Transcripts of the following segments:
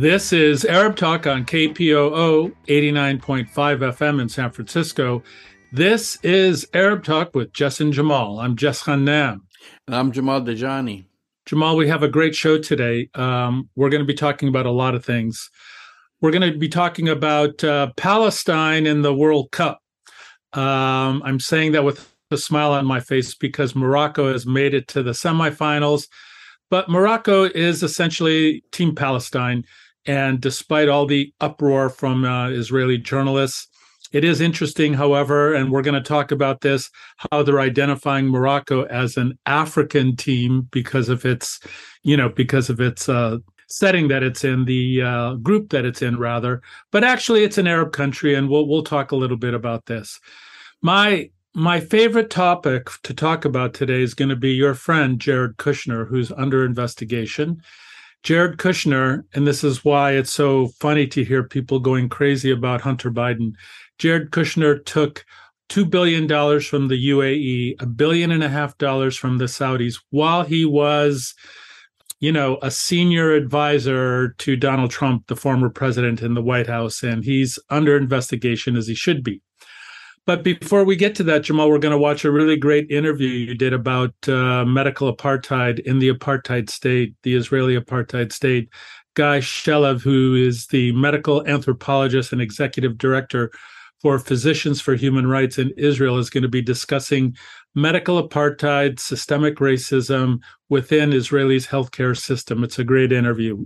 This is Arab Talk on KPOO 89.5 FM in San Francisco. This is Arab Talk with Jess and Jamal. I'm Jess Ghannam. And I'm Jamal Dajani. Jamal, we have a great show today. Um, we're going to be talking about a lot of things. We're going to be talking about uh, Palestine in the World Cup. Um, I'm saying that with a smile on my face because Morocco has made it to the semifinals. But Morocco is essentially Team Palestine. And despite all the uproar from uh, Israeli journalists, it is interesting, however, and we're going to talk about this how they're identifying Morocco as an African team because of its, you know, because of its uh, setting that it's in, the uh, group that it's in, rather. But actually, it's an Arab country, and we'll we'll talk a little bit about this. My my favorite topic to talk about today is going to be your friend Jared Kushner, who's under investigation. Jared Kushner, and this is why it's so funny to hear people going crazy about Hunter Biden. Jared Kushner took $2 billion from the UAE, a billion and a half dollars from the Saudis while he was, you know, a senior advisor to Donald Trump, the former president in the White House. And he's under investigation as he should be. But before we get to that, Jamal, we're going to watch a really great interview you did about uh, medical apartheid in the apartheid state, the Israeli apartheid state. Guy Shalev, who is the medical anthropologist and executive director for Physicians for Human Rights in Israel, is going to be discussing medical apartheid, systemic racism within Israel's healthcare system. It's a great interview.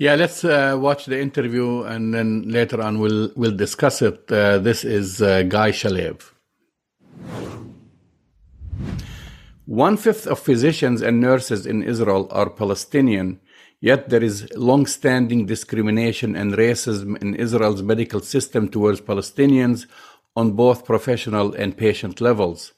Yeah, let's uh, watch the interview and then later on we'll we'll discuss it. Uh, this is uh, Guy Shalev. One fifth of physicians and nurses in Israel are Palestinian, yet there is long-standing discrimination and racism in Israel's medical system towards Palestinians on both professional and patient levels.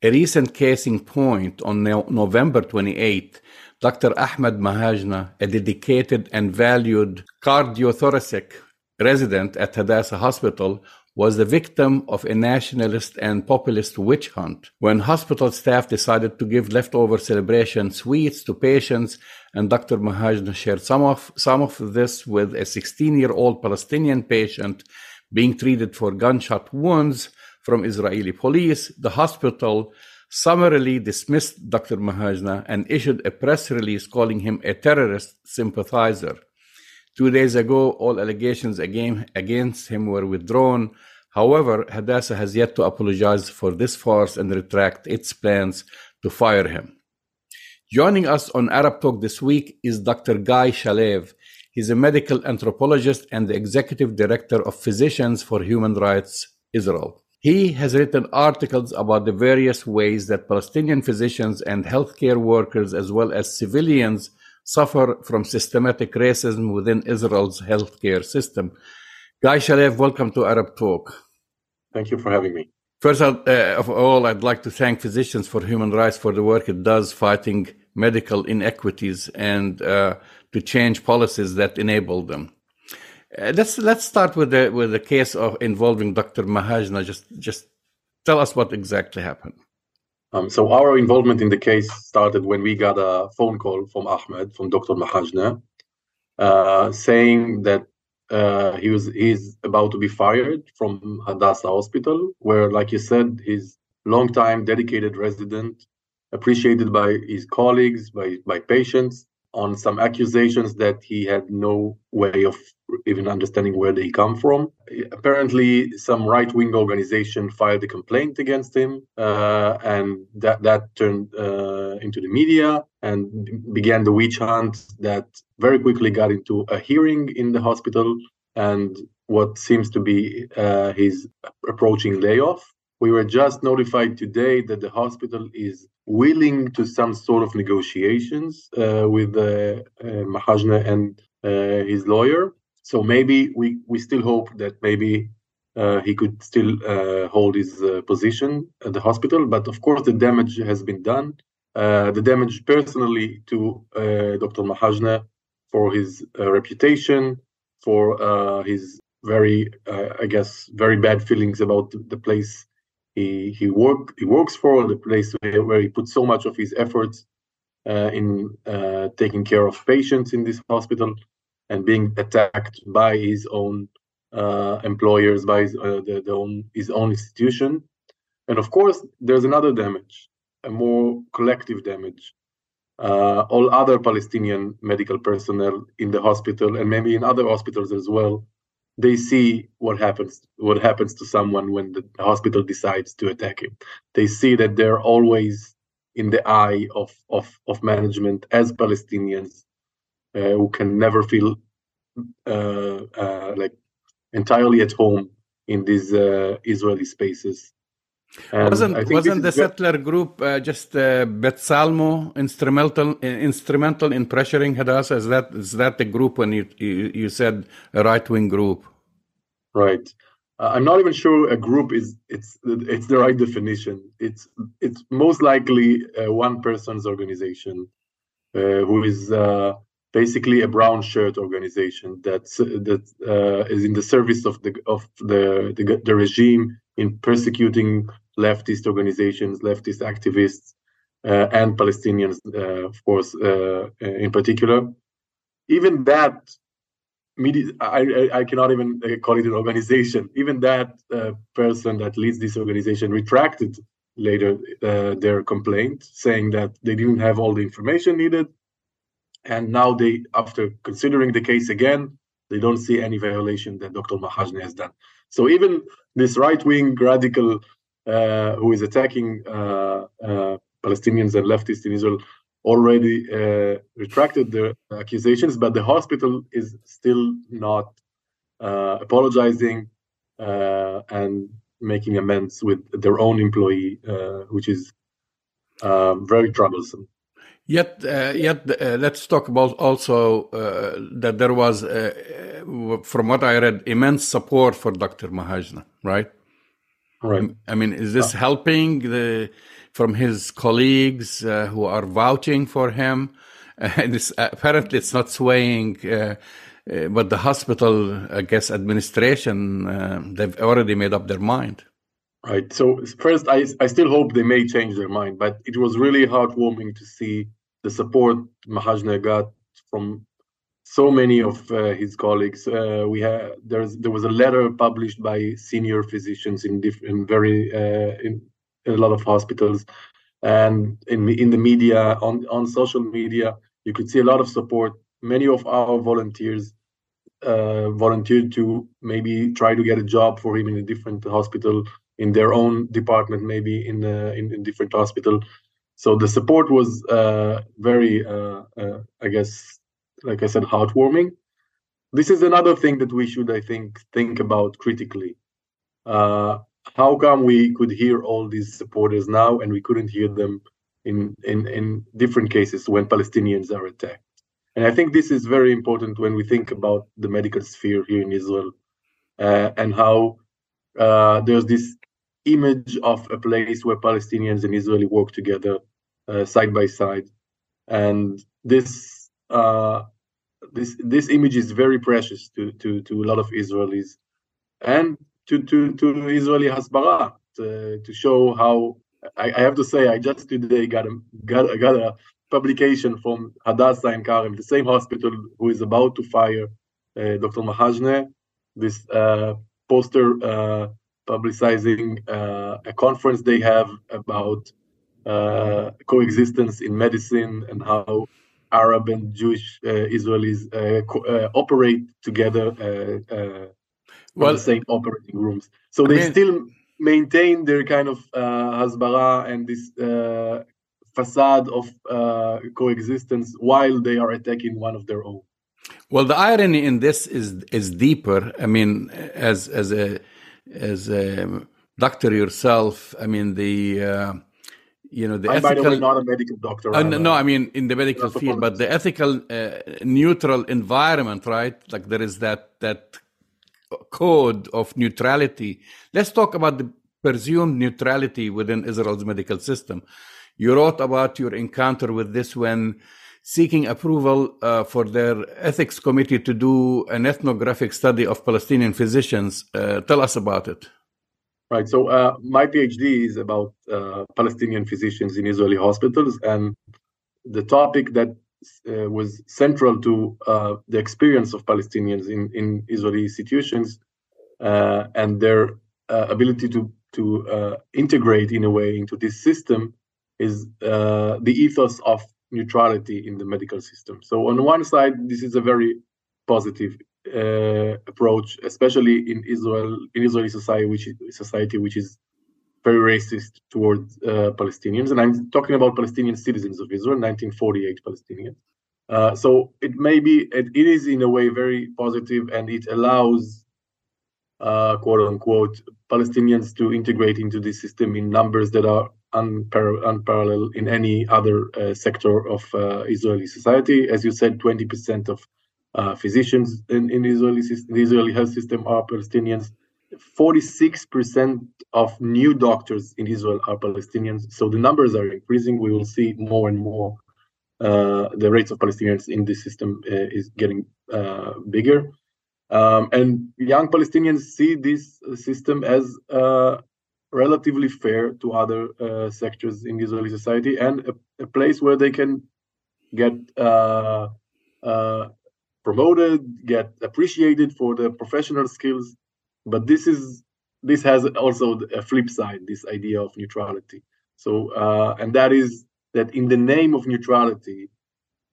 A recent case in point on no- November 28 Dr. Ahmed Mahajna, a dedicated and valued cardiothoracic resident at Hadassah Hospital, was the victim of a nationalist and populist witch hunt when hospital staff decided to give leftover celebration sweets to patients and Dr. Mahajna shared some of some of this with a 16-year-old Palestinian patient being treated for gunshot wounds from Israeli police. The hospital summarily dismissed Dr. Mahajna and issued a press release calling him a terrorist sympathizer. Two days ago, all allegations against him were withdrawn. However, Hadassah has yet to apologize for this farce and retract its plans to fire him. Joining us on Arab Talk this week is Dr. Guy Shalev. He's a medical anthropologist and the executive director of Physicians for Human Rights Israel. He has written articles about the various ways that Palestinian physicians and healthcare workers, as well as civilians, suffer from systematic racism within Israel's healthcare system. Guy Shalev, welcome to Arab Talk. Thank you for having me. First uh, of all, I'd like to thank Physicians for Human Rights for the work it does fighting medical inequities and uh, to change policies that enable them. Uh, let's let's start with the with the case of involving Dr. Mahajna. Just just tell us what exactly happened. Um, so our involvement in the case started when we got a phone call from Ahmed from Dr. Mahajna, uh, saying that uh, he was he's about to be fired from Hadassah Hospital, where, like you said, he's long-time dedicated resident, appreciated by his colleagues, by by patients, on some accusations that he had no way of even understanding where they come from. Apparently, some right-wing organization filed a complaint against him, uh, and that that turned uh, into the media and began the witch hunt that very quickly got into a hearing in the hospital and what seems to be uh, his approaching layoff. We were just notified today that the hospital is willing to some sort of negotiations uh, with uh, uh, Mahajna and uh, his lawyer. So maybe we, we still hope that maybe uh, he could still uh, hold his position at the hospital. But of course, the damage has been done. the damage personally to Dr. Mahajna for his reputation, for his very, I guess, very bad feelings about the place he he work he works for the place where he put so much of his efforts uh, in uh, taking care of patients in this hospital and being attacked by his own uh, employers, by his, uh, the, the own, his own institution. And of course, there's another damage, a more collective damage. Uh, all other Palestinian medical personnel in the hospital and maybe in other hospitals as well, they see what happens what happens to someone when the hospital decides to attack him. They see that they're always in the eye of of, of management as Palestinians who can never feel uh, uh, like entirely at home in these uh, Israeli spaces. And wasn't wasn't the settler group uh, just uh, B'Tselmo instrumental instrumental in pressuring Hadassah? Is that is that the group when you you, you said a right wing group? Right. Uh, I'm not even sure a group is it's it's the right definition. It's it's most likely uh, one person's organization uh, who is uh, basically a brown shirt organization that's that uh, is in the service of the of the, the, the regime in persecuting leftist organizations, leftist activists, uh, and Palestinians, uh, of course, uh, in particular. Even that media, I, I cannot even uh, call it an organization. Even that uh, person that leads this organization retracted later their complaint, saying that they didn't have all the information needed and now they, after considering the case again, they don't see any violation that Dr. Mahajna has done. So even this right-wing radical uh, who is attacking uh, uh, Palestinians and leftists in Israel already uh, retracted their accusations, but the hospital is still not uh, apologizing uh, and making amends with their own employee, which is very troublesome. Yet, uh, yet, uh, let's talk about also uh, that there was, uh, from what I read, immense support for Dr. Mahajna, right? Right. I mean, is this helping the from his colleagues uh, who are vouching for him? And it's, apparently, it's not swaying. Uh, but the hospital, I guess, administration, they've already made up their mind. Right. So first, I I still hope they may change their mind, but it was really heartwarming to see the support Mahajna got from so many of uh, his colleagues. Uh, we had there's there was a letter published by senior physicians in different very uh, in, in, a lot of hospitals, and in in the media on on social media you could see a lot of support. Many of our volunteers uh, volunteered to maybe try to get a job for him in a different hospital in their own department, maybe in a, in, in different hospital. So the support was uh, very, uh, uh, I guess, like I said, heartwarming. This is another thing that we should, I think, think about critically. Uh, how come we could hear all these supporters now and we couldn't hear them in, in, in different cases when Palestinians are attacked? And I think this is very important when we think about the medical sphere here in Israel uh, and how uh, there's this image of a place where Palestinians and Israeli work together uh, side by side, and this uh, this this image is very precious to to to a lot of Israelis, and to to to Israeli Hasbara to, to show how I, I, have to say I just today got a got, got a publication from Hadassah Ein Kerem, the same hospital who is about to fire uh, Dr. Mahajna. This uh, poster uh, publicizing uh, a conference they have about uh, coexistence in medicine and how Arab and Jewish uh, Israelis uh, co- uh, operate together uh, well, the same operating rooms. So they mean, still maintain their kind of hasbara and this facade of coexistence while they are attacking one of their own. Well, the irony in this is is deeper. I mean, as as a as a doctor yourself, I mean the uh, you know the I'm, ethical. By the way, not a medical doctor. Uh, no, no, I mean in the medical field, but the ethical uh, neutral environment, right? Like there is that that code of neutrality. Let's talk about the presumed neutrality within Israel's medical system. You wrote about your encounter with this when seeking approval uh, for their ethics committee to do an ethnographic study of Palestinian physicians. Uh, tell us about it. Right. So uh, my PhD is about uh, Palestinian physicians in Israeli hospitals, and the topic that uh, was central to uh, the experience of Palestinians in, in Israeli institutions and their ability to to integrate in a way into this system is the ethos of neutrality in the medical system. So on one side, this is a very positive approach, especially in Israel in Israeli society, which is society which is very racist towards uh, Palestinians, and I'm talking about Palestinian citizens of Israel, 1948 Palestinians. Uh, so it may be, it, it is in a way very positive, and it allows, uh, quote unquote, Palestinians to integrate into this system in numbers that are unpar- unparalleled in any other uh, sector of uh, Israeli society. As you said, 20% of uh, physicians in, in Israeli the Israeli health system are Palestinians. 46% of new doctors in Israel are Palestinians. So the numbers are increasing. We will see more and more. Uh, the rates of Palestinians in this system uh, is getting uh, bigger. Um, and young Palestinians see this system as uh, relatively fair to other uh, sectors in Israeli society and a, a, place where they can get uh, promoted, get appreciated for their professional skills. But this is this has also a flip side this idea of neutrality. So uh, and that is that in the name of neutrality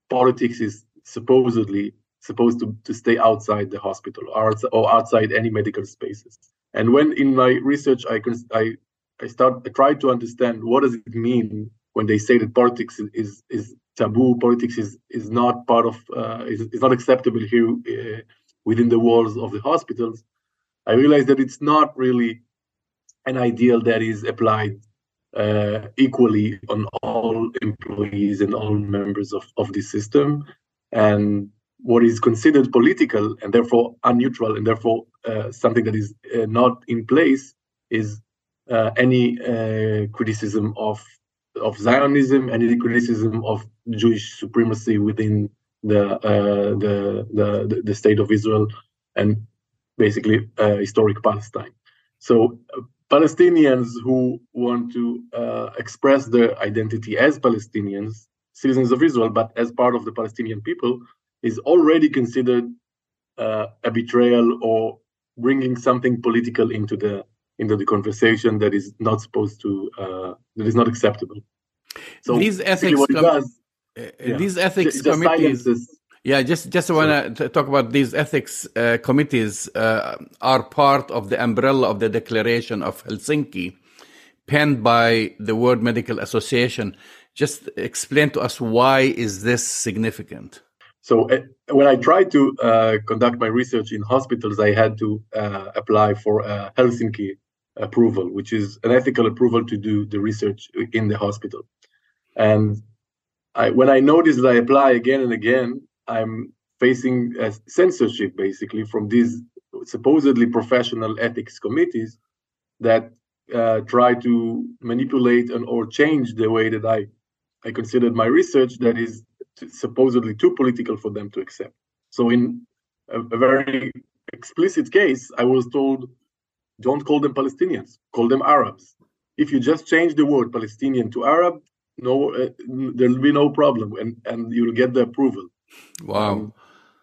politics is supposedly supposed to, to stay outside the hospital or, or outside any medical spaces and when in my research i i i start i try to understand what does it mean when they say that politics is is taboo politics is is not part of uh, is, is not acceptable here uh, within the walls of the hospitals I realized that it's not really an ideal that is applied uh, equally on all employees and all members of, of the system. And what is considered political and therefore unneutral and therefore uh, something that is uh, not in place is uh, any uh, criticism of of Zionism, any criticism of Jewish supremacy within the, uh, the, the the state of Israel, and basically uh, historic Palestine. So Palestinians who want to express their identity as Palestinians, citizens of Israel, but as part of the Palestinian people, is already considered uh, a betrayal or bringing something political into the into the conversation that is not supposed to uh, that is not acceptable. So these ethics, com- does, uh, yeah, these ethics committees yeah, just just want to talk about these ethics uh, committees uh, are part of the umbrella of the Declaration of Helsinki, penned by the World Medical Association. Just explain to us why is this significant? So uh, when I tried to uh, conduct my research in hospitals, I had to uh, apply for a Helsinki approval, which is an ethical approval to do the research in the hospital. And I, when I noticed that I apply again and again, I'm facing censorship basically from these supposedly professional ethics committees that uh, try to manipulate and or change the way that I I considered my research that is supposedly too political for them to accept. So in a, a very explicit case, I was told, don't call them Palestinians, call them Arabs. If you just change the word Palestinian to Arab, no, uh, there'll be no problem, and and you'll get the approval. Wow. Um,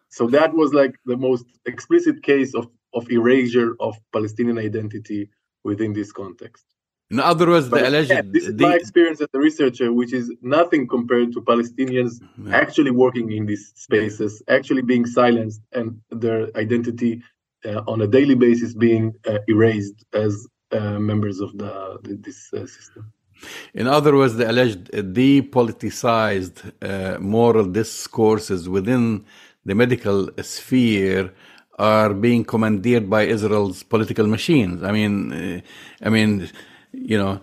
so that was like the most explicit case of, of erasure of Palestinian identity within this context. In other words, but the alleged. Yeah, this is the, my experience as a researcher, which is nothing compared to Palestinians yeah. actually working in these spaces, actually being silenced, and their identity uh, on a daily basis being uh, erased as uh, members of the, this uh, system. In other words, the alleged depoliticized uh, moral discourses within the medical sphere are being commandeered by Israel's political machines. I mean, uh, I mean, you know,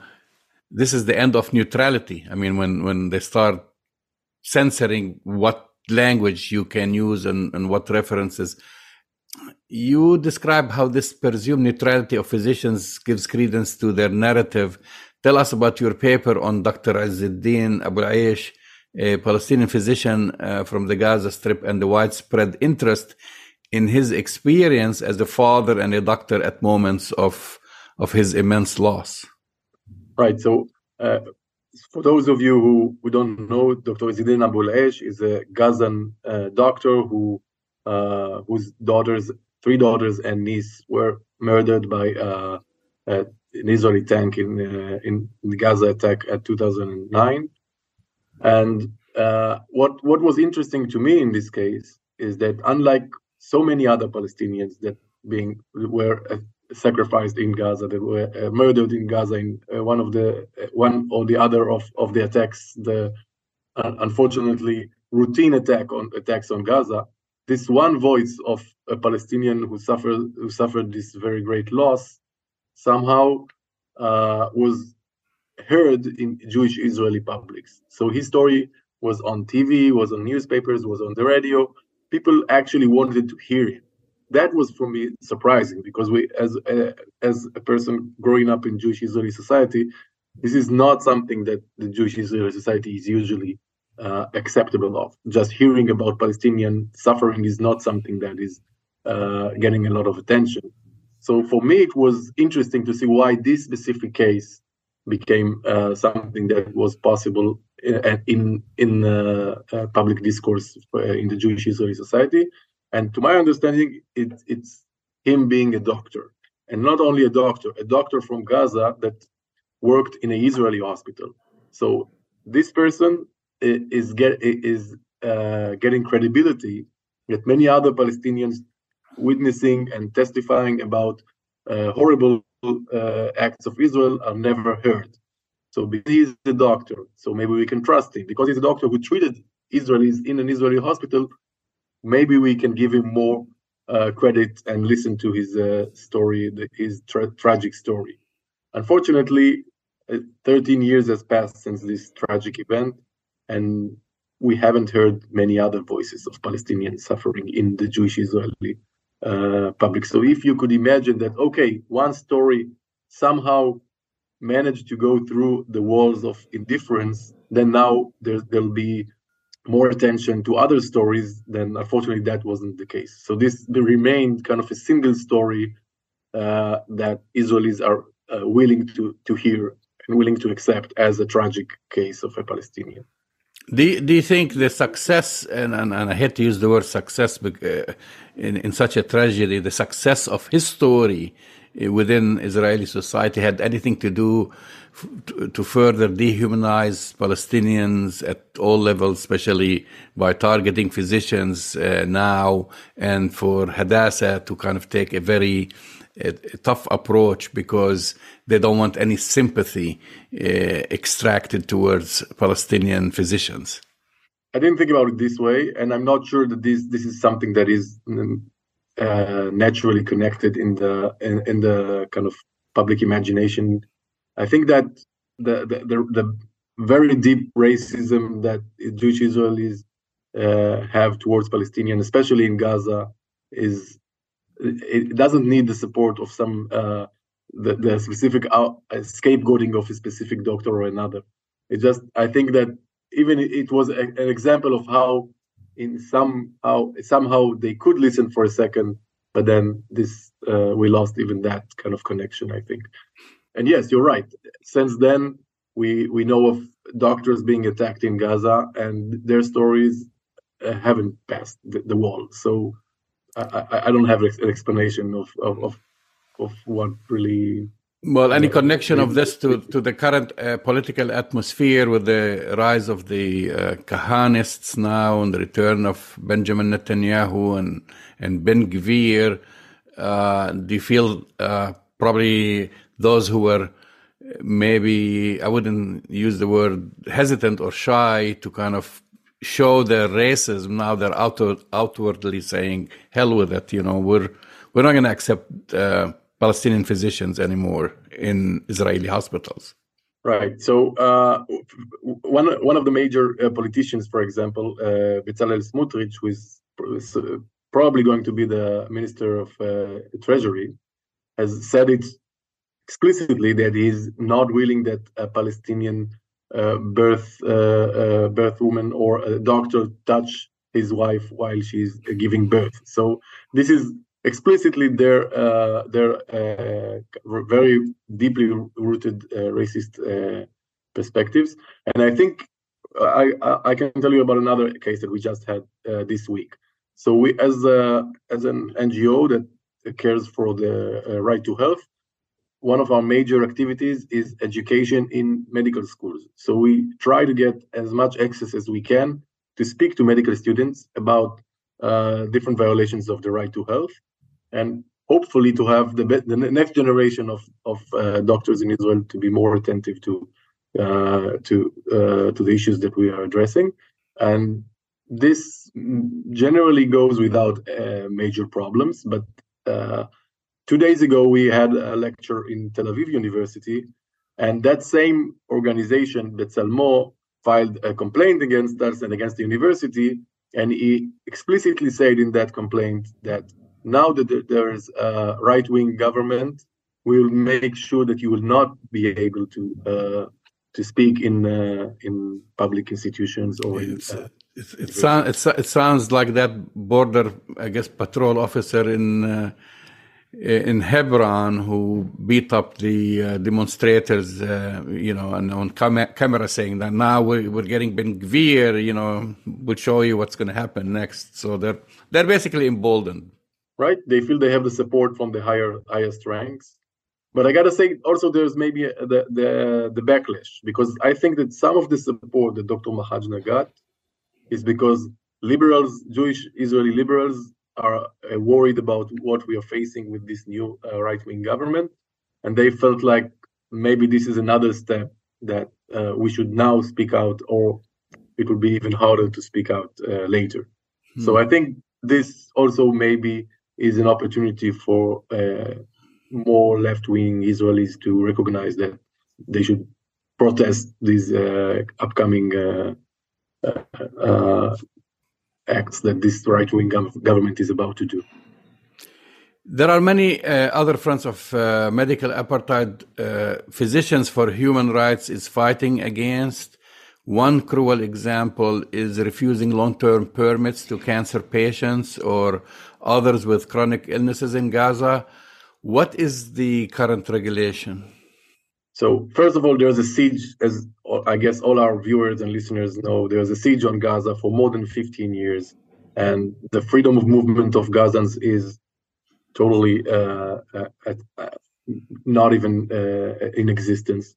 this is the end of neutrality. I mean, when when they start censoring what language you can use and, and what references. You describe how this presumed neutrality of physicians gives credence to their narrative Tell us about your paper on Dr. Izzeddin Abu Aish, a Palestinian physician uh, from the Gaza Strip, and the widespread interest in his experience as a father and a doctor at moments of of his immense loss. Right. So, uh, for those of you who, who don't know, Dr. Izzedine Abu is a Gazan uh, doctor who uh, whose daughters, three daughters and niece were murdered by uh, an Israeli tank in uh, in the Gaza attack at 2009. And uh, what what was interesting to me in this case is that unlike so many other Palestinians that being were uh, sacrificed in Gaza, that were uh, murdered in Gaza in uh, one of the uh, one or the other of, of the attacks, the unfortunately routine attack on attacks on Gaza. This one voice of a Palestinian who suffered who suffered this very great loss somehow uh, was heard in Jewish Israeli publics. So his story was on TV, was on newspapers, was on the radio. People actually wanted to hear him that was for me surprising because we as a, as a person growing up in Jewish Israeli society, this is not something that the Jewish Israeli society is usually uh, acceptable of. Just hearing about Palestinian suffering is not something that is uh, getting a lot of attention. So for me, it was interesting to see why this specific case became uh, something that was possible in in, in uh, uh, public discourse uh, in the Jewish Israeli society, and to my understanding, it, it's him being a doctor, and not only a doctor, a doctor from Gaza that worked in an Israeli hospital. So this person is get is uh, getting credibility that many other Palestinians witnessing and testifying about uh, horrible uh, acts of Israel are never heard. So because he's the doctor, so maybe we can trust him because he's a doctor who treated Israelis in an Israeli hospital maybe we can give him more uh, credit and listen to his uh, story, his tra- tragic story. Unfortunately, uh, 13 years has passed since this tragic event, and we haven't heard many other voices of Palestinian suffering in the Jewish Israeli uh, public. So, if you could imagine that, okay, one story somehow managed to go through the walls of indifference, then now there, there'll be more attention to other stories, then unfortunately that wasn't the case. So this remained kind of a single story uh, that Israelis are uh, willing to to hear and willing to accept as a tragic case of a Palestinian. Do you, do you think the success, and, and, and I hate to use the word success uh, in, in such a tragedy, the success of his story uh, within Israeli society had anything to do to further dehumanize Palestinians at all levels, especially by targeting physicians uh, now, and for Hadassah to kind of take a very a, tough approach because they don't want any sympathy uh, extracted towards Palestinian physicians. I didn't think about it this way, and I'm not sure that this this is something that is uh, naturally connected in the in, in the kind of public imagination I think that the the, the, the very deep racism that Jewish Israelis uh, have towards Palestinians, especially in Gaza, is it doesn't need the support of some uh, the, the specific out, uh, scapegoating of a specific doctor or another. It just I think that even it was a, an example of how in somehow somehow they could listen for a second, but then this uh, we lost even that kind of connection. I think. And yes, you're right. Since then, we we know of doctors being attacked in Gaza, and their stories uh, haven't passed the, the wall. So I, I, don't have an explanation of of, of, of what really. Well, any connection of this to, to the current uh, political atmosphere with the rise of the uh, Kahanists now and the return of Benjamin Netanyahu and, and Ben Gvir, uh, do you feel uh, probably those who were maybe I wouldn't use the word hesitant or shy to kind of show their racism. Now they're outward, outwardly saying, "Hell with it," you know. We're we're not going to accept uh, Palestinian physicians anymore in Israeli hospitals. Right. So uh, one one of the major uh, politicians, for example, uh, Bezalel Smotrich, who is probably going to be the minister of uh, treasury, has said it explicitly that he's not willing that a Palestinian uh, birth uh, uh, birth woman or a doctor touch his wife while she's giving birth. So this is explicitly their uh, their uh, very deeply rooted racist perspectives. And I think I, I can tell you about another case that we just had uh, this week. So we, as a, as an NGO that cares for the uh, right to health, one of our major activities is education in medical schools. So we try to get as much access as we can to speak to medical students about uh, different violations of the right to health, and hopefully to have the, the next generation of of uh, doctors in Israel to be more attentive to uh, to uh, to the issues that we are addressing, and this generally goes without uh, major problems. But two days ago, we had a lecture in Tel Aviv University, and that same organization, Betzalmo, filed a complaint against us and against the university. And he explicitly said in that complaint that now that there is a right wing government, we will make sure that you will not be able to uh, to speak in uh, in public institutions or in, uh, it, it, sound, it, it, sounds like that border, I guess, patrol officer in uh, in Hebron who beat up the uh, demonstrators, uh, you know, and on cam- camera saying that now we're, we're getting Ben Gvir, you know, we'll show you what's going to happen next. So they're they're basically emboldened, right? They feel they have the support from the higher highest ranks, but I gotta say, also there's maybe the the the backlash because I think that some of the support that Dr. Mahajna got is because liberals, Jewish Israeli liberals, are uh, worried about what we are facing with this new uh, right-wing government, and they felt like maybe this is another step that uh, we should now speak out, or it would be even harder to speak out uh, later. Hmm. So I think this also maybe is an opportunity for uh, more left-wing Israelis to recognize that they should protest these uh, upcoming uh, uh, acts that this right-wing government is about to do. There are many uh, other fronts of uh, medical apartheid uh, physicians for human rights is fighting against. One cruel example is refusing long-term permits to cancer patients or others with chronic illnesses in Gaza. What is the current regulation? So, first of all, there's a siege, as I guess all our viewers and listeners know, there's a siege on Gaza for more than 15 years. And the freedom of movement of Gazans is totally uh, uh, uh, not even uh, in existence.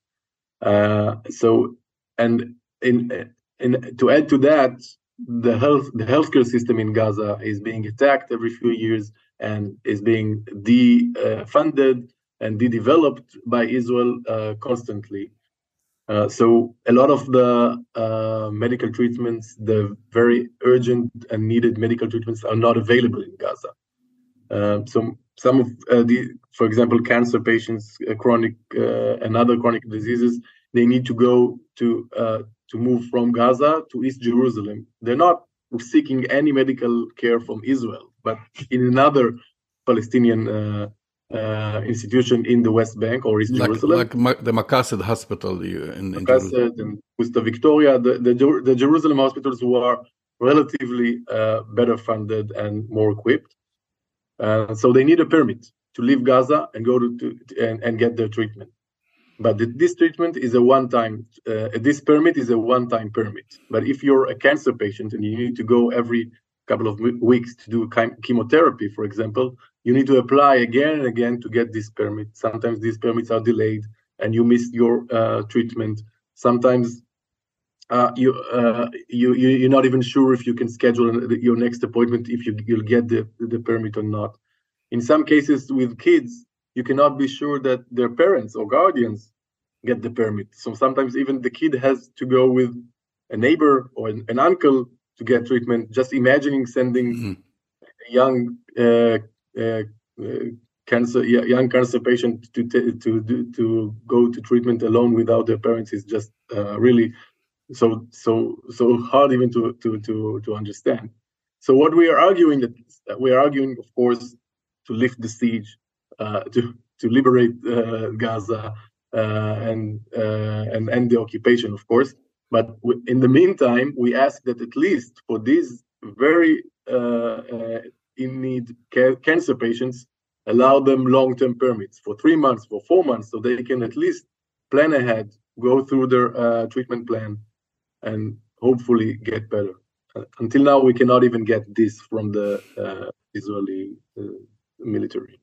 So, and in, in to add to that, the health the healthcare system in Gaza is being attacked every few years and is being defunded and de-developed by Israel uh, constantly. Uh, so a lot of the uh, medical treatments, the very urgent and needed medical treatments, are not available in Gaza. Um, so some of the, for example, cancer patients, chronic and other chronic diseases, they need to go to to move from Gaza to East Jerusalem. They're not seeking any medical care from Israel, but in another Palestinian uh, institution in the West Bank or East like, Jerusalem. Like the Makased Hospital in, in Jerusalem. and Victoria, the, the, the, Jerusalem hospitals who are relatively uh, better funded and more equipped. Uh, so they need a permit to leave Gaza and go to, to and, and get their treatment. But this treatment is a one-time. Uh, this permit is a one-time permit. But if you're a cancer patient and you need to go every couple of weeks to do chemotherapy, for example, you need to apply again and again to get this permit. Sometimes these permits are delayed and you miss your uh, treatment. Sometimes uh, you, uh, you, you are not even sure if you can schedule your next appointment if you you'll get the the permit or not. In some cases with kids, you cannot be sure that their parents or guardians get the permit. So sometimes even the kid has to go with a neighbor or an, an uncle to get treatment. Just imagining sending mm-hmm. a young uh, uh, uh, cancer young cancer patient to to to to go to treatment alone without their parents is just uh, really so so so hard even to to to to understand. So what we are arguing that we are arguing, of course, to lift the siege, uh, to to liberate uh, Gaza uh, and and end the occupation, of course. But in the meantime, we ask that at least for these very in need ca- cancer patients, allow them long term permits for three months, for four months, so they can at least plan ahead go through their uh, treatment plan, and hopefully get better. Uh, until now, we cannot even get this from the uh, Israeli uh, military.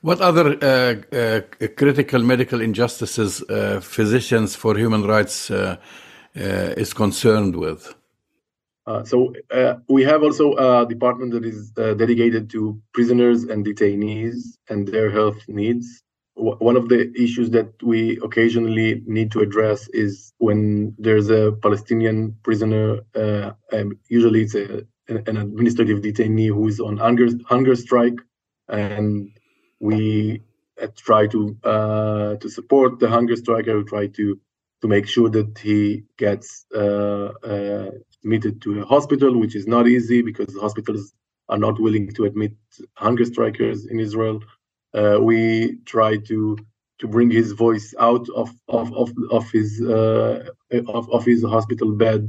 What other uh, uh, critical medical injustices Physicians for Human Rights is concerned with? Uh, so uh, we have also a department that is uh, dedicated to prisoners and detainees and their health needs. W- one of the issues that we occasionally need to address is when there's a Palestinian prisoner, usually it's a, an administrative detainee who is on hunger, hunger strike, and we try to uh, to support the hunger striker. We try to to make sure that he gets uh, uh, admitted to a hospital, which is not easy because hospitals are not willing to admit hunger strikers in Israel. Uh, we try to to bring his voice out of of of, of his uh, of, of his hospital bed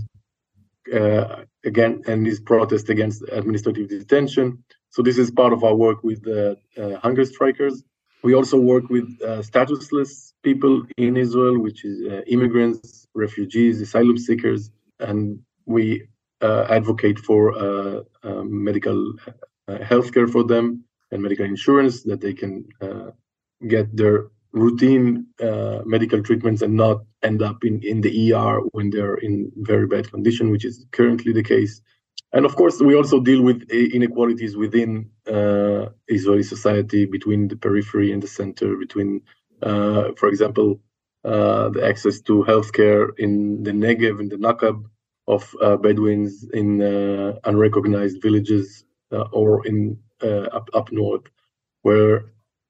uh, again and his protest against administrative detention. So this is part of our work with the uh, hunger strikers. We also work with uh, statusless people in Israel, which is uh, immigrants, refugees, asylum seekers, and we uh, advocate for uh, um, medical uh, health care for them and medical insurance that they can get their routine uh, medical treatments and not end up in, in the ER when they're in very bad condition, which is currently the case. And of course, we also deal with inequalities within uh, Israeli society between the periphery and the center, between, uh, for example, the access to healthcare in the Negev and the Nakab, of uh, Bedouins in uh, unrecognized villages uh, or in up, up north, where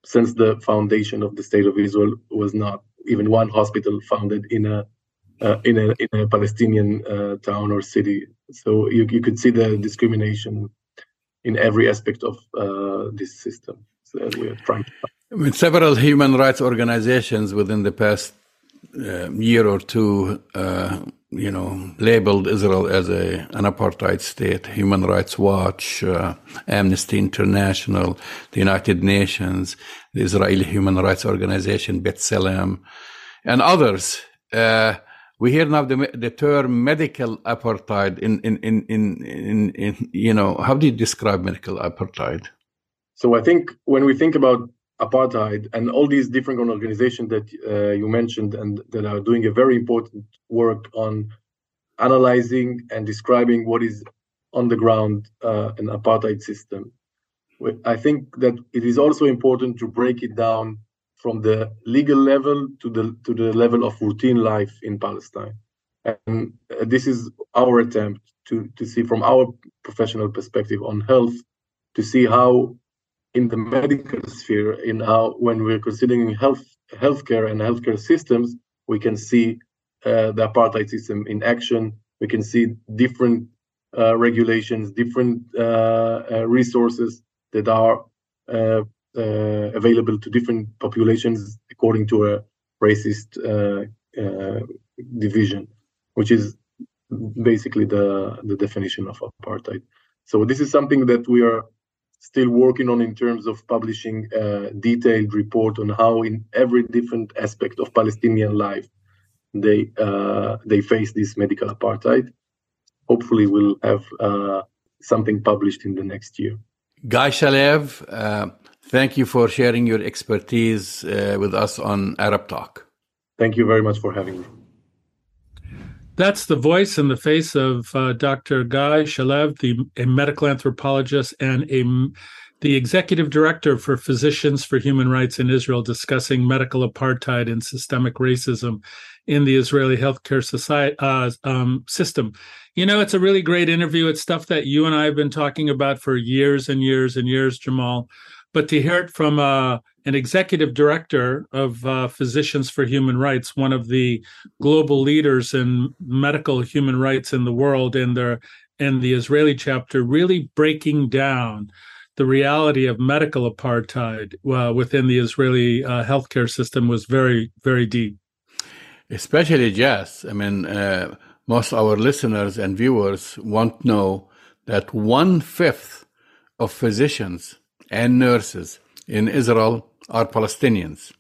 since the foundation of the state of Israel was not even one hospital founded in a uh, in a in a Palestinian uh, town or city. So you you could see the discrimination in every aspect of uh, this system that we are trying to. Several human rights organizations within the past year or two you know, labeled Israel as a, an apartheid state, Human Rights Watch, uh, Amnesty International, the United Nations, the Israeli Human Rights Organization, B'Tselem, and others. Uh, we hear now the, the term medical apartheid in, in, in, in, in, in, you know, how do you describe medical apartheid? So I think when we think about apartheid and all these different organizations that uh, you mentioned and that are doing a very important work on analyzing and describing what is on the ground uh, an apartheid system. I think that it is also important to break it down from the legal level to the to the level of routine life in Palestine. And uh, this is our attempt to to see from our professional perspective on health to see how in the medical sphere, in how when we're considering health healthcare and healthcare systems, we can see uh, the apartheid system in action. We can see different uh, regulations, different uh, uh resources that are uh, available to different populations according to a racist division, which is basically the the definition of apartheid. So this is something that we are still working on in terms of publishing a detailed report on how in every different aspect of Palestinian life they uh, they face this medical apartheid. Hopefully, we'll have uh, something published in the next year. Guy Shalev, uh, thank you for sharing your expertise uh, with us on Arab Talk. Thank you very much for having me. That's the voice and the face of uh, Dr. Guy Shalev, the a medical anthropologist and a the executive director for Physicians for Human Rights in Israel, discussing medical apartheid and systemic racism in the Israeli healthcare society uh, um, system. You know, it's a really great interview. It's stuff that you and I have been talking about for years and years and years, Jamal. But to hear it from uh, an executive director of uh, Physicians for Human Rights, one of the global leaders in medical human rights in the world, and and the Israeli chapter, really breaking down the reality of medical apartheid uh, within the Israeli uh, healthcare system was very, very deep. Especially Jess. I mean, uh, most our listeners and viewers won't know that one fifth of physicians and nurses in Israel are Palestinians.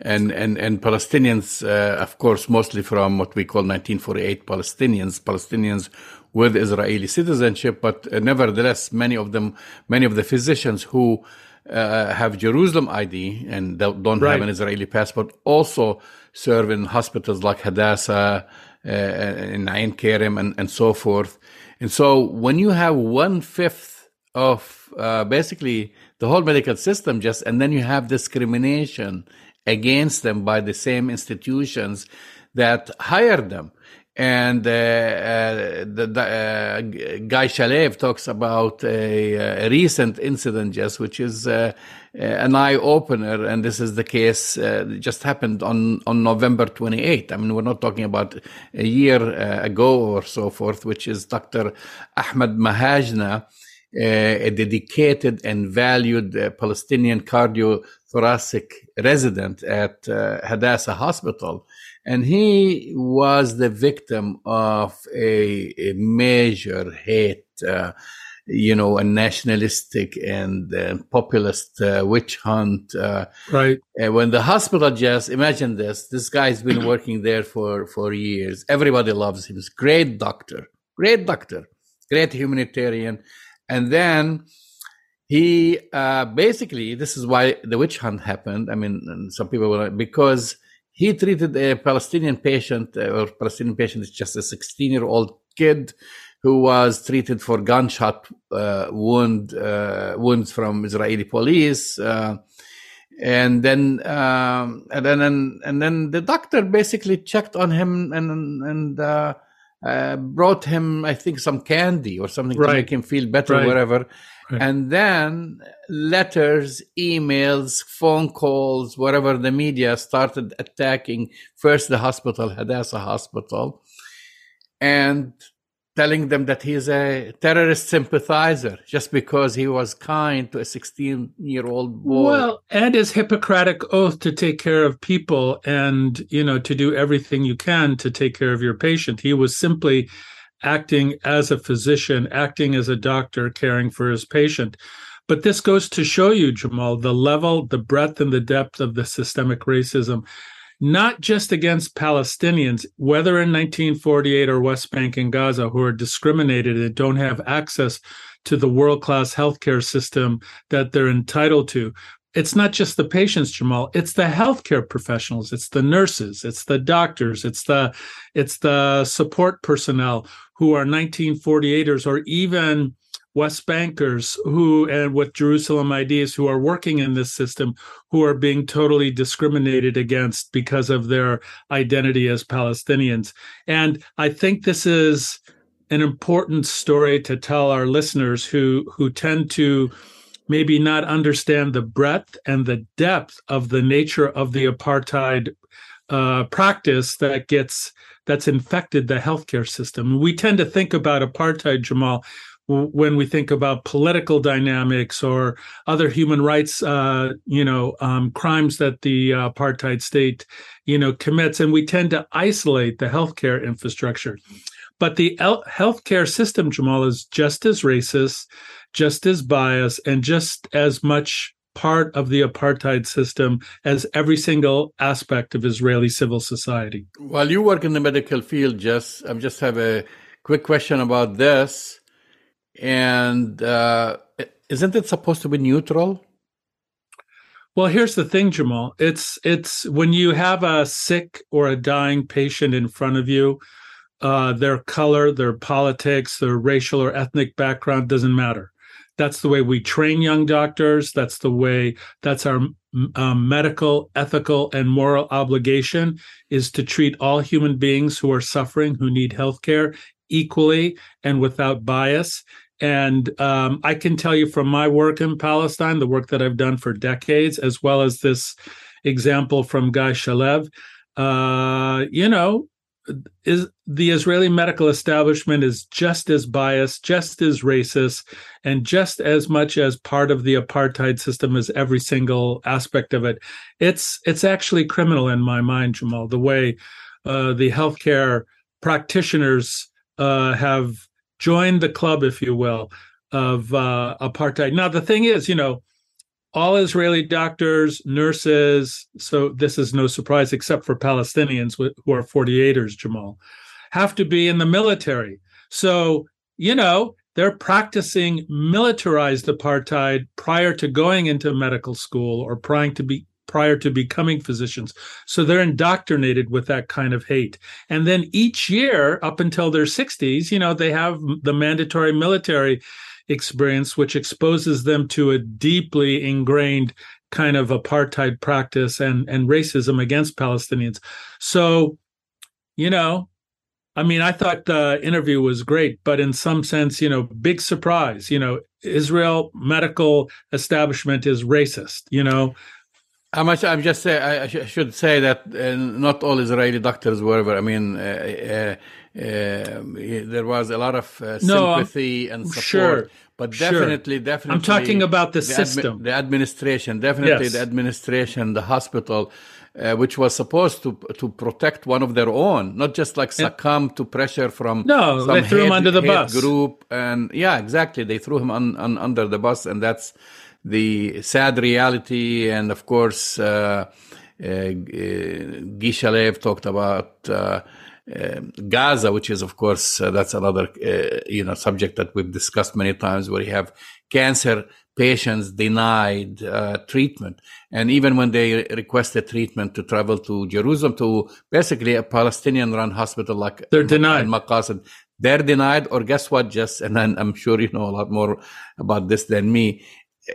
and and and Palestinians, uh, of course, mostly from what we call 1948 Palestinians, Palestinians with Israeli citizenship, but uh, nevertheless, many of them, many of the physicians who uh, have Jerusalem ID and don't right. have an Israeli passport also serve in hospitals like Hadassah, uh, in Ain Kerem, and, and so forth. And so, when you have one fifth of uh, basically the whole medical system, just and then you have discrimination against them by the same institutions that hired them. And uh, uh, the, the uh, Guy Shalev talks about a, a, recent incident, just which is uh, an eye opener. And this is the case uh, just happened on, on November 28th. I mean, we're not talking about a year uh, ago or so forth, which is Dr. Ahmed Mahajna, a dedicated and valued Palestinian cardiothoracic resident at Hadassah Hospital and he was the victim of a, a major hate, uh, you know, a nationalistic and uh, populist uh, witch hunt. Uh, right. And when the hospital just imagine this, this guy's been working there for for years. Everybody loves him. He's great doctor, great doctor, great humanitarian, and then he uh, basically this is why the witch hunt happened. I mean, some people were because he treated a Palestinian patient, uh, or Palestinian patient is just a 16 year old kid who was treated for gunshot uh, wound uh, wounds from Israeli police. Uh, and then, um, and then, and, and, then the doctor basically checked on him and and uh, brought him, I think, some candy or something right. to make him feel better, right. whatever. Right. And then letters, emails, phone calls, whatever the media started attacking first the hospital, Hadassah Hospital, and telling them that he's a terrorist sympathizer just because he was kind to a 16 year old boy. Well, and his Hippocratic oath to take care of people and, you know, to do everything you can to take care of your patient. He was simply acting as a physician, acting as a doctor, caring for his patient. But this goes to show you, Jamal, the level, the breadth, and the depth of the systemic racism, not just against Palestinians, whether in 1948 or West Bank and Gaza, who are discriminated and don't have access to the world class healthcare system that they're entitled to. It's not just the patients, Jamal. It's the healthcare professionals. It's the nurses. It's the doctors. It's the it's the support personnel who are 1948ers or even West Bankers who, and with Jerusalem IDs, who are working in this system, who are being totally discriminated against because of their identity as Palestinians. And I think this is an important story to tell our listeners who who tend to maybe not understand the breadth and the depth of the nature of the apartheid uh, practice that gets that's infected the healthcare system. We tend to think about apartheid, Jamal, when we think about political dynamics or other human rights, uh, you know, um, crimes that the apartheid state, you know, commits, and we tend to isolate the healthcare infrastructure. But the el- healthcare system, Jamal, is just as racist, just as biased, and just as much part of the apartheid system as every single aspect of Israeli civil society. While you work in the medical field, Jess, I just have a quick question about this. And uh, isn't it supposed to be neutral? Well, here's the thing, Jamal. It's it's when you have a sick or a dying patient in front of you, uh, their color, their politics, their racial or ethnic background doesn't matter. That's the way we train young doctors. That's the way, that's our um, medical, ethical, and moral obligation is to treat all human beings who are suffering, who need health care equally and without bias. And um, I can tell you from my work in Palestine, the work that I've done for decades, as well as this example from Guy Shalev, uh, you know, is the Israeli medical establishment is just as biased, just as racist, and just as much as part of the apartheid system as every single aspect of it. It's it's actually criminal in my mind, Jamal, the way uh, the healthcare practitioners uh, have joined the club, if you will, of uh, apartheid. Now the thing is, you know, all Israeli doctors, nurses, so this is no surprise except for Palestinians who are 48ers, Jamal, have to be in the military. So, you know, they're practicing militarized apartheid prior to going into medical school or prior to be prior to becoming physicians. So they're indoctrinated with that kind of hate. And then each year up until their 60s, you know, they have the mandatory military experience, which exposes them to a deeply ingrained kind of apartheid practice and, and racism against Palestinians. So, you know, I mean, I thought the interview was great, but in some sense, you know, big surprise. You know, Israel medical establishment is racist. You know, I'm, I'm just say I should say that uh, not all Israeli doctors were. I mean, uh, uh, uh, there was a lot of uh, sympathy no, and support. Sure, but definitely, sure. definitely, I'm talking about the, the system, admi- the administration. Definitely, yes. the administration, the hospital, uh, which was supposed to to protect one of their own, not just like succumb to pressure from no, they threw hate, him under the bus group, and yeah, exactly, they threw him on, on, under the bus, and that's the sad reality. And of course, uh, uh, Guy talked about uh, um, Gaza, which is, of course, uh, that's another uh, you know subject that we've discussed many times, where you have cancer patients denied uh, treatment, and even when they requested treatment to travel to Jerusalem to basically a Palestinian-run hospital like they're denied. Maqasid, they're denied, or guess what? Just and then I'm sure you know a lot more about this than me.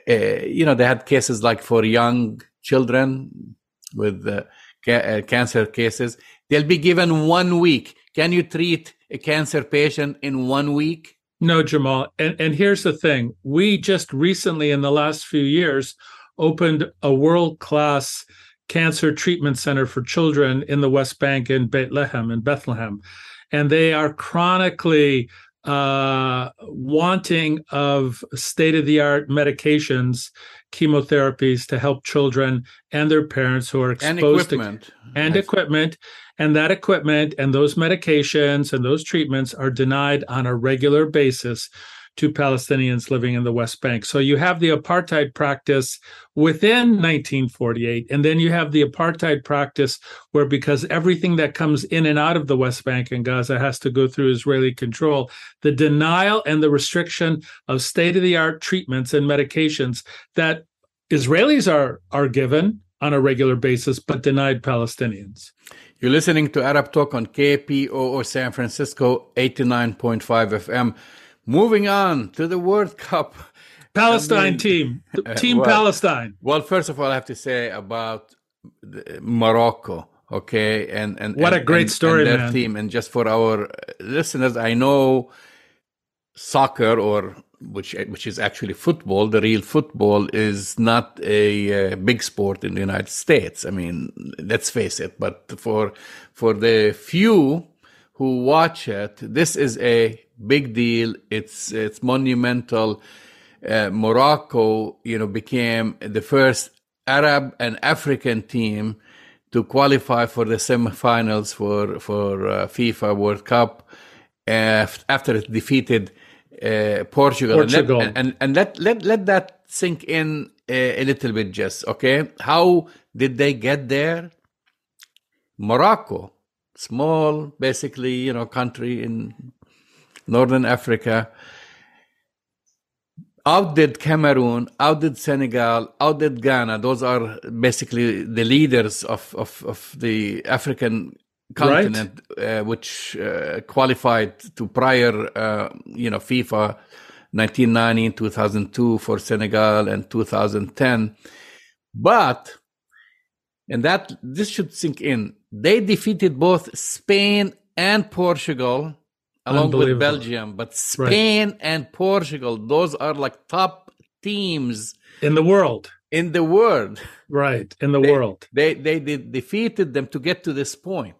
Uh, you know, they had cases like for young children with uh, ca- uh, cancer cases They'll be given one week. Can you treat a cancer patient in one week? No, Jamal. And, and here's the thing we just recently, in the last few years, opened a world class cancer treatment center for children in the West Bank in Bethlehem in Bethlehem. And they are chronically uh, wanting of state of the art medications, chemotherapies to help children and their parents who are exposed and equipment. to and equipment. And that equipment and those medications and those treatments are denied on a regular basis to Palestinians living in the West Bank. So you have the apartheid practice within 1948, and then you have the apartheid practice where because everything that comes in and out of the West Bank and Gaza has to go through Israeli control, the denial and the restriction of state of the art treatments and medications that Israelis are are given on a regular basis, but denied Palestinians. You're listening to Arab Talk on KPOO San Francisco 89.5 FM. Moving on to the World Cup. Palestine I mean, team, Team well, Palestine. Well, first of all, I have to say about Morocco. Okay, and and what and, a great and, story, and their man. team. And just for our listeners, I know soccer or which which is actually football, the real football is not a, uh, big sport in the United States. I mean, let's face it. But for for the few who watch it, this is a big deal. It's it's monumental. Uh, Morocco, you know, became the first Arab and African team to qualify for the semifinals for for uh, FIFA World Cup uh, after it defeated uh, Portugal. Portugal. And, let, and, and, let, let, let that sink in a, uh, a little bit, just okay? How did they get there? Morocco, small, basically, you know, country in northern Africa, outdid Cameroon, outdid Senegal, outdid Ghana. Those are basically the leaders of, of, of the African continent, right. uh, which uh, qualified to prior, uh, you know, FIFA 1990, 2002 for Senegal, and 2010. But, and that this should sink in, they defeated both Spain and Portugal, along with Belgium. But Spain right. and Portugal, those are like top teams in the world. In the world, right? In the they, world, they, they they defeated them to get to this point.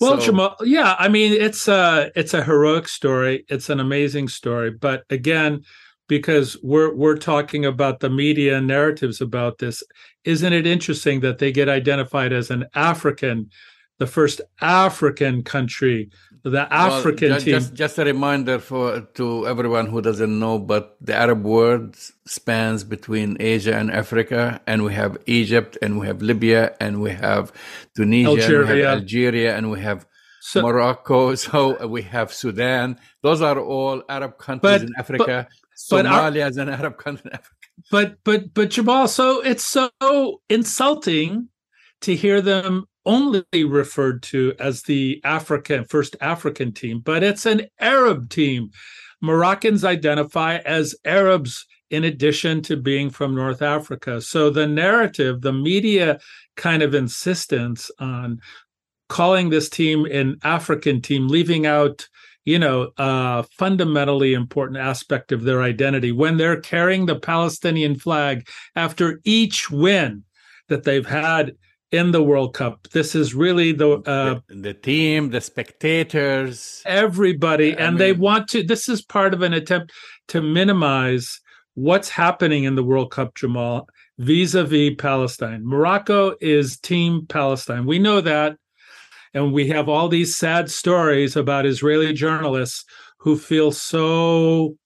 Well, so, Jamal, yeah, I mean, it's a it's a heroic story. It's an amazing story, but again, because we're we're talking about the media narratives about this, isn't it interesting that they get identified as an African, the first African country the African well, just, team. Just, just a reminder for to everyone who doesn't know, but the Arab world spans between Asia and Africa, and we have Egypt, and we have Libya, and we have Tunisia, Algeria, and we have, Algeria, and we have so, Morocco. So we have Sudan. Those are all Arab countries but, in Africa. But, Somalia but is an Arab country in Africa. But but but Jamal, so it's so insulting to hear them only referred to as the African first African team, but it's an Arab team. Moroccans identify as Arabs in addition to being from North Africa. So the narrative, the media kind of insistence on calling this team an African team, leaving out, you know, a fundamentally important aspect of their identity when they're carrying the Palestinian flag after each win that they've had in the World Cup. This is really the uh, the, the, team, the spectators, everybody, I and mean, they want to. This is part of an attempt to minimize what's happening in the World Cup, Jamal, vis-a-vis Palestine. Morocco is Team Palestine. We know that, and we have all these sad stories about Israeli journalists who feel so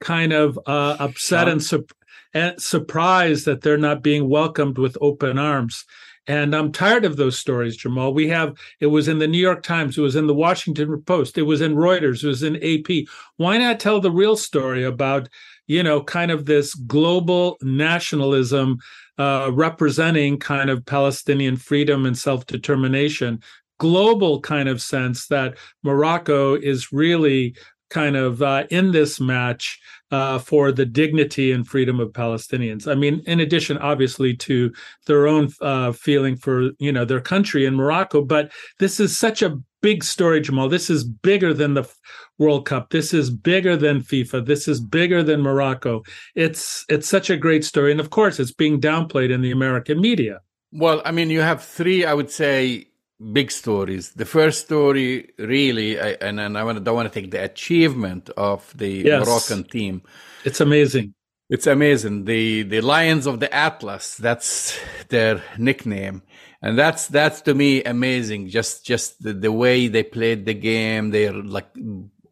kind of uh, upset and, su- and surprised that they're not being welcomed with open arms. And I'm tired of those stories, Jamal. We have, it was in the New York Times, it was in the Washington Post, it was in Reuters, it was in AP. Why not tell the real story about, you know, kind of this global nationalism uh, representing kind of Palestinian freedom and self determination? Global kind of sense that Morocco is really kind of uh, in this match uh, for the dignity and freedom of Palestinians. I mean, in addition, obviously, to their own uh, feeling for you know their country in Morocco. But this is such a big story, Jamal. This is bigger than the World Cup. This is bigger than FIFA. This is bigger than Morocco. It's it's such a great story, and of course, it's being downplayed in the American media. Well, I mean, you have three, I would say, big stories. The first story, really, I, and, and I want don't want to take the achievement of the yes. Moroccan team. It's amazing. It's amazing. The the Lions of the Atlas. That's their nickname, and that's that's to me amazing. Just just the, the way they played the game. They're like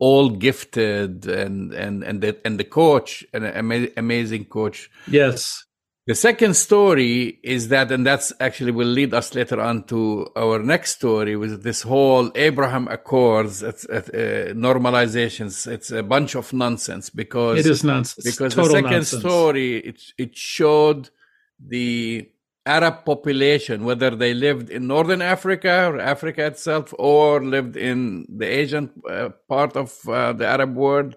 all gifted, and and and the and the coach, an ama- amazing coach. Yes, the second story is that, and that's actually will lead us later on to our next story with this whole Abraham Accords, it's, uh, normalizations. It's a bunch of nonsense because it is nonsense. Because the second nonsense. story, it, it showed the Arab population, whether they lived in Northern Africa or Africa itself, or lived in the Asian uh, part of uh, the Arab world,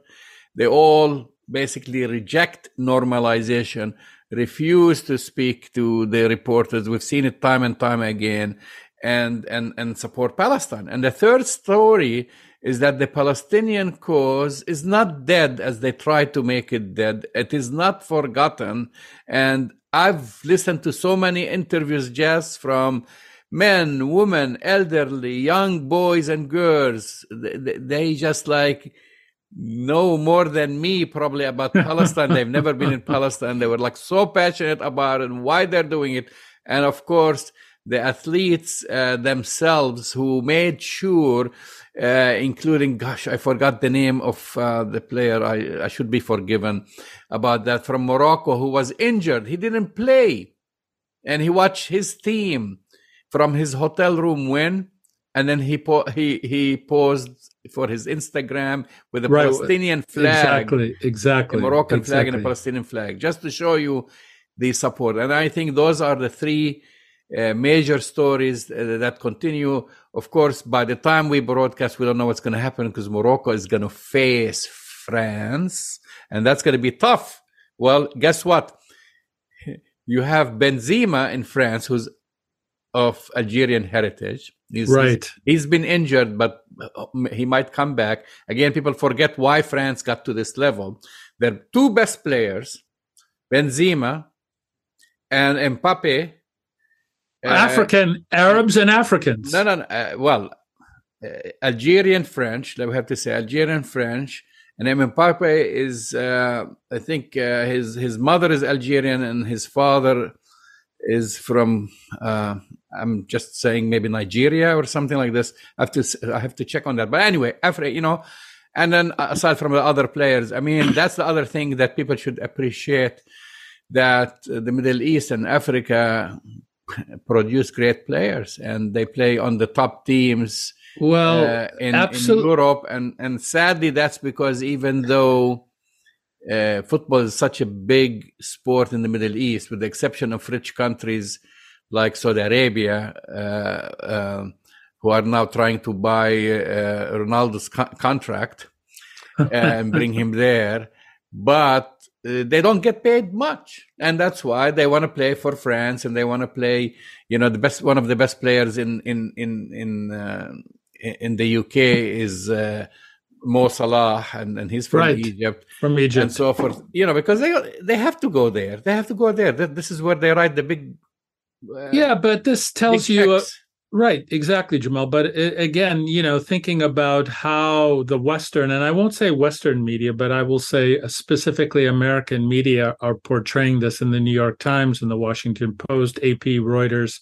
they all basically reject normalization refuse to speak to the reporters. We've seen it time and time again, and and and support Palestine. And the third story is that the Palestinian cause is not dead as they try to make it dead. It is not forgotten. And I've listened to so many interviews just from men, women, elderly, young boys and girls. They, they just like know more than me probably about Palestine. They've never been in Palestine. They were like so passionate about it and why they're doing it. And of course, the athletes uh, themselves who made sure, uh, including, gosh, I forgot the name of uh, the player. I, I should be forgiven about that from Morocco who was injured. He didn't play. And he watched his team from his hotel room win. And then he po- he he paused for his Instagram with a right. Palestinian flag. Exactly, exactly. A Moroccan exactly. flag and a Palestinian flag, just to show you the support. And I think those are the three uh, major stories uh, that continue. Of course, by the time we broadcast, we don't know what's going to happen because Morocco is going to face France, and that's going to be tough. Well, guess what? You have Benzema in France, who's of Algerian heritage. He's, right. He's, he's been injured, but he might come back. Again, people forget why France got to this level. Their two best players, Benzema and Mbappe. Uh, African Arabs and Africans. No, no, no uh, well, uh, Algerian French. We have to say Algerian French. And Mbappe is, uh, I think, uh, his his mother is Algerian and his father is from uh, I'm just saying maybe Nigeria or something like this. I have to I have to check on that. But anyway, Africa, you know, and then aside from the other players, I mean, that's the other thing that people should appreciate that the Middle East and Africa produce great players and they play on the top teams well uh, in, in, Europe and and sadly that's because even though uh, football is such a big sport in the Middle East with the exception of rich countries like Saudi Arabia uh, uh who are now trying to buy uh, Ronaldo's co- contract and bring him there. But uh, they don't get paid much. And that's why they want to play for france and they want to play you know the best one of the best players in in in in uh, in the uk is uh, Mo Salah and, and he's from right. Egypt. From Egypt. and so forth. You know because they they have to go there. They have to go there. This is where they write the big uh, yeah but this tells you uh, Right, exactly, Jamal. But it, again, you know, thinking about how the Western, and I won't say Western media, but I will say specifically American media are portraying this in the New York Times and the Washington Post, AP, Reuters,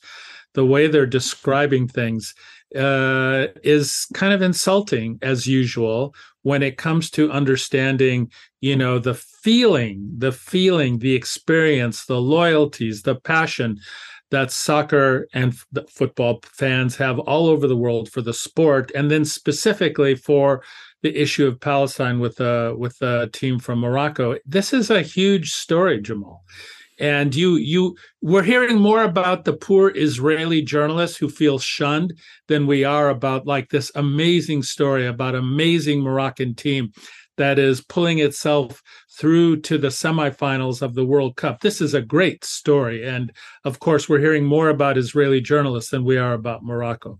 the way they're describing things uh, is kind of insulting as usual when it comes to understanding, you know, the feeling, the feeling, the experience, the loyalties, the passion that soccer and f- football fans have all over the world for the sport, and then specifically for the issue of Palestine with a uh, with a team from Morocco. This is a huge story, Jamal. And you you we're hearing more about the poor Israeli journalists who feel shunned than we are about like this amazing story about amazing Moroccan team that is pulling itself through to the semifinals of the World Cup. This is a great story. And of course, we're hearing more about Israeli journalists than we are about Morocco.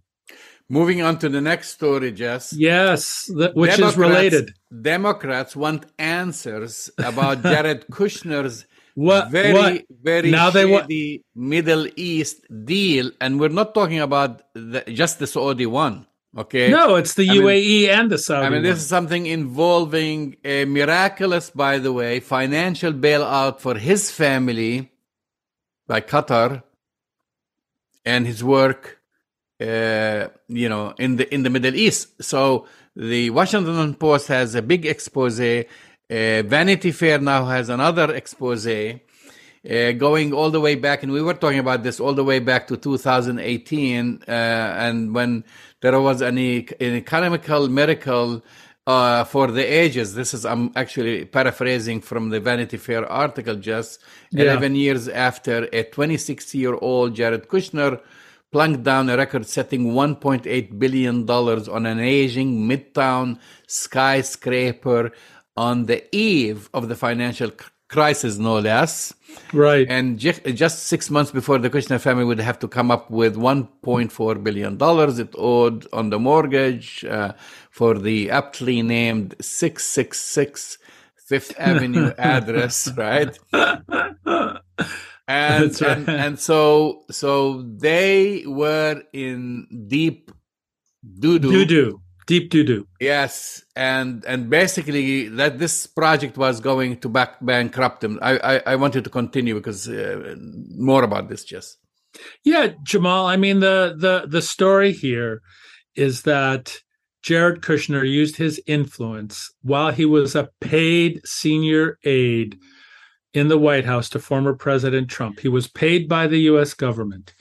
Moving on to the next story, Jess. Yes, which Democrats, is related. Democrats want answers about Jared Kushner's what, very, what? very now they want the Middle East deal. And we're not talking about the, just the Saudi one. Okay. No, it's the I UAE mean, and the Saudi. I mean, this is something involving a miraculous, by the way, financial bailout for his family by Qatar and his work, uh, you know, in the in the Middle East. So the Washington Post has a big expose. Uh, Vanity Fair now has another expose. Uh, going all the way back, and we were talking about this all the way back to 2018, uh, and when there was an, e- an economical miracle uh, for the ages. This is I'm actually paraphrasing from the Vanity Fair article. Just yeah. 11 years after a 26 year old Jared Kushner plunked down a record-setting 1.8 billion dollars on an aging midtown skyscraper on the eve of the financial crisis, no less. Right. And just six months before the Kushner family would have to come up with $1.4 billion it owed on the mortgage uh, for the aptly named 666 Fifth Avenue address, right? And, right. and and so so they were in deep doo doo doo doo deep to do. Yes and and basically that this project was going to back bankrupt them. I i, I wanted to continue because uh, more about this just yeah jamal i mean the the the story here is that jared kushner used his influence while he was a paid senior aide in the white house to former president trump. He was paid by the us government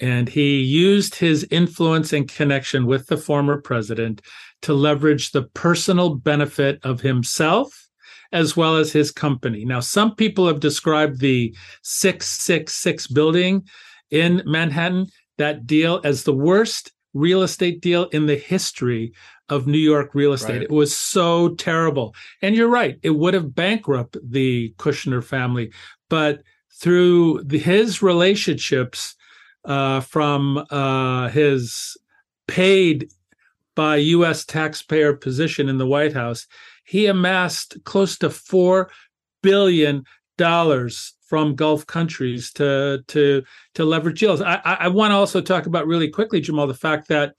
and he used his influence and connection with the former president to leverage the personal benefit of himself as well as his company. Now, some people have described the 666 building in Manhattan, that deal, as the worst real estate deal in the history of New York real estate. Right. It was so terrible. And you're right, it would have bankrupted the Kushner family. But through the, his relationships uh, from uh, his paid by U.S. taxpayer position in the White House, he amassed close to four billion dollars from Gulf countries to to to leverage deals. I, I want to also talk about really quickly, Jamal, the fact that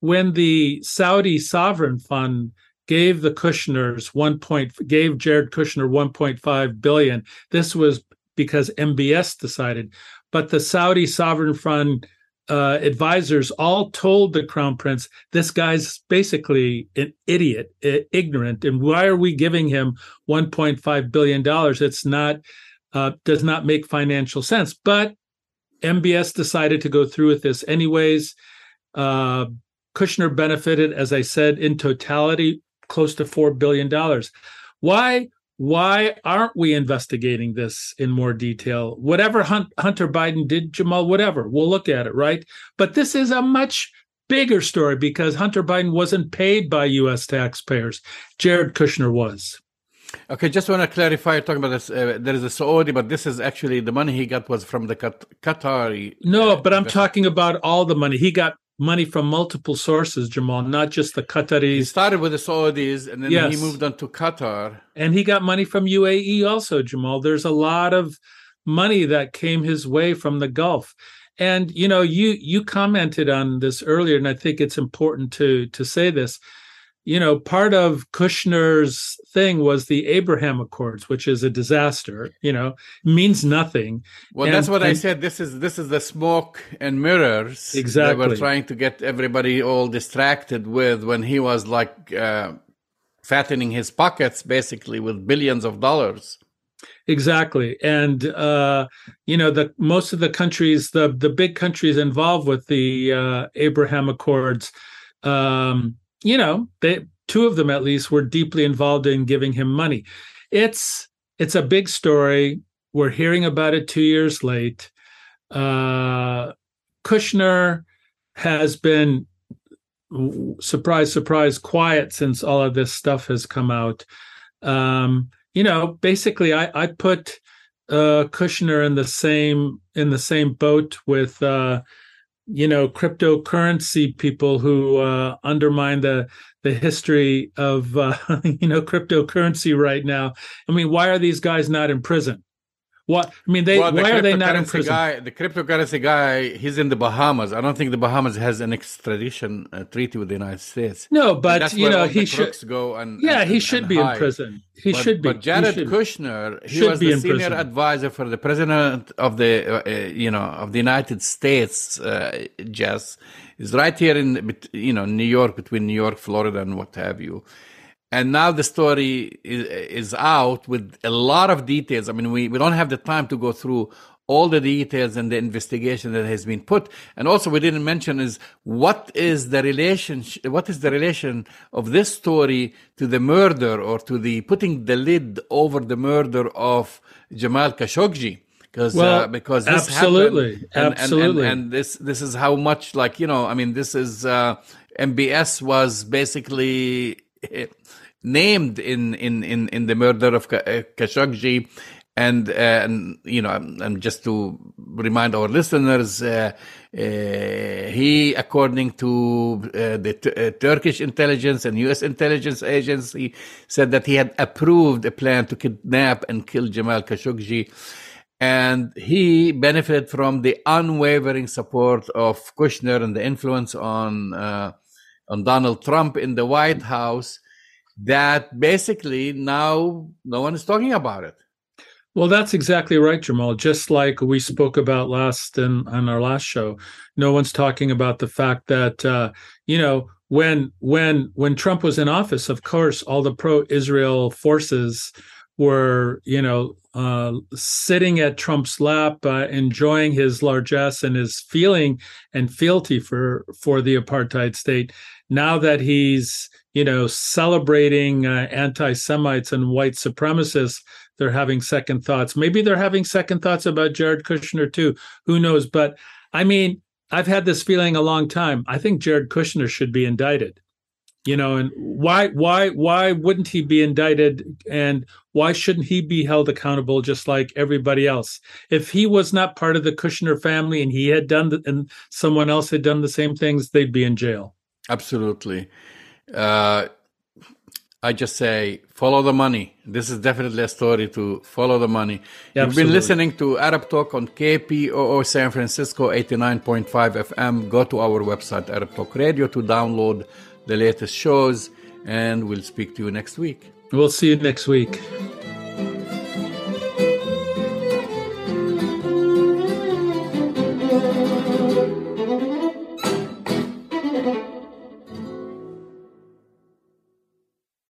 when the Saudi sovereign fund gave the Kushners one point gave Jared Kushner 1.5 billion, this was because MBS decided. But the Saudi sovereign fund uh, advisors all told the crown prince this guy's basically an idiot ignorant and why are we giving him 1.5 billion dollars? It's not uh, does not make financial sense. But mbs decided to go through with this anyways. Uh, kushner benefited as i said in totality close to $4 billion why why aren't we investigating this in more detail? Whatever Hunter Biden did, Jamal, whatever, we'll look at it, right? But this is a much bigger story because Hunter Biden wasn't paid by U.S. taxpayers. Jared Kushner was. Okay, just want to clarify. You're talking about this. Uh, there is a Saudi, but this is actually the money he got was from the Qatari. No, uh, but I'm talking about all the money he got money from multiple sources, Jamal, not just the Qataris. He started with the Saudis and then yes. he moved on to Qatar. And he got money from UAE also, Jamal. There's a lot of money that came his way from the Gulf. And you know, you you commented on this earlier, and I think it's important to to say this you know, part of Kushner's thing was the Abraham Accords, which is a disaster. You know, means nothing. Well, and, that's what and, I said. This is this is the smoke and mirrors exactly. They were trying to get everybody all distracted with when he was like uh, fattening his pockets, basically with billions of dollars. Exactly, and uh, you know the most of the countries, the the big countries involved with the uh, Abraham Accords. Um, you know, they two of them at least were deeply involved in giving him money. It's it's a big story. We're hearing about it two years late. Uh, Kushner has been surprise, surprise, quiet since all of this stuff has come out. Um, you know, basically, I, I put uh, Kushner in the same in the same boat with uh, you know cryptocurrency people who uh, undermine the the history of uh, you know cryptocurrency right now. I mean, why are these guys not in prison? What I mean, they well, the why are they not in prison? Guy, the cryptocurrency guy, he's in the Bahamas. I don't think the Bahamas has an extradition uh, treaty with the United States. No, but you know he should go and yeah, and, he should be hide. in prison. He but, should be. But Jared he Kushner, he was the senior prison. advisor for the president of the uh, uh, you know of the United States. Uh, Jess is right here in you know New York, between New York, Florida, and what have you and now the story is, is, out with a lot of details. I mean, we, we don't have the time to go through all the details and the investigation that has been put. And also, we didn't mention is what is the relation, what is the relation of this story to the murder or to the putting the lid over the murder of Jamal Khashoggi? because well, uh, because this absolutely, happened, and, absolutely, and, and, and, this this is how much like you know, I mean, this is uh, MBS was basically named in in in, in the murder of uh, Khashoggi. And, uh, and you know, and just to remind our listeners, uh, uh, he, according to uh, the t- uh, Turkish intelligence and U.S. intelligence agency, said that he had approved a plan to kidnap and kill Jamal Khashoggi and he benefited from the unwavering support of Kushner and the influence on on Donald Trump in the White House that basically now no one is talking about it. Well, that's exactly right, Jamal. Just like we spoke about last in on our last show, no one's talking about the fact that uh, you know when when when Trump was in office, of course, all the pro-Israel forces were you know uh, sitting at Trump's lap, uh, enjoying his largesse and his feeling and fealty for for the apartheid state. Now that he's you know, celebrating uh, anti Semites and white supremacists, they're having second thoughts. Maybe they're having second thoughts about Jared Kushner too. Who knows? But I mean, I've had this feeling a long time. I think Jared Kushner should be indicted. You know, and why why why wouldn't he be indicted and why shouldn't he be held accountable just like everybody else? If he was not part of the Kushner family and he had done the, and someone else had done the same things, they'd be in jail. Absolutely. Uh, I just say follow the money. This is definitely a story to follow the money. Yeah, You've absolutely. been listening to Arab Talk on KPOO San Francisco 89.5 FM. Go to our website, Arab Talk Radio, to download the latest shows, and we'll speak to you next week. We'll see you next week.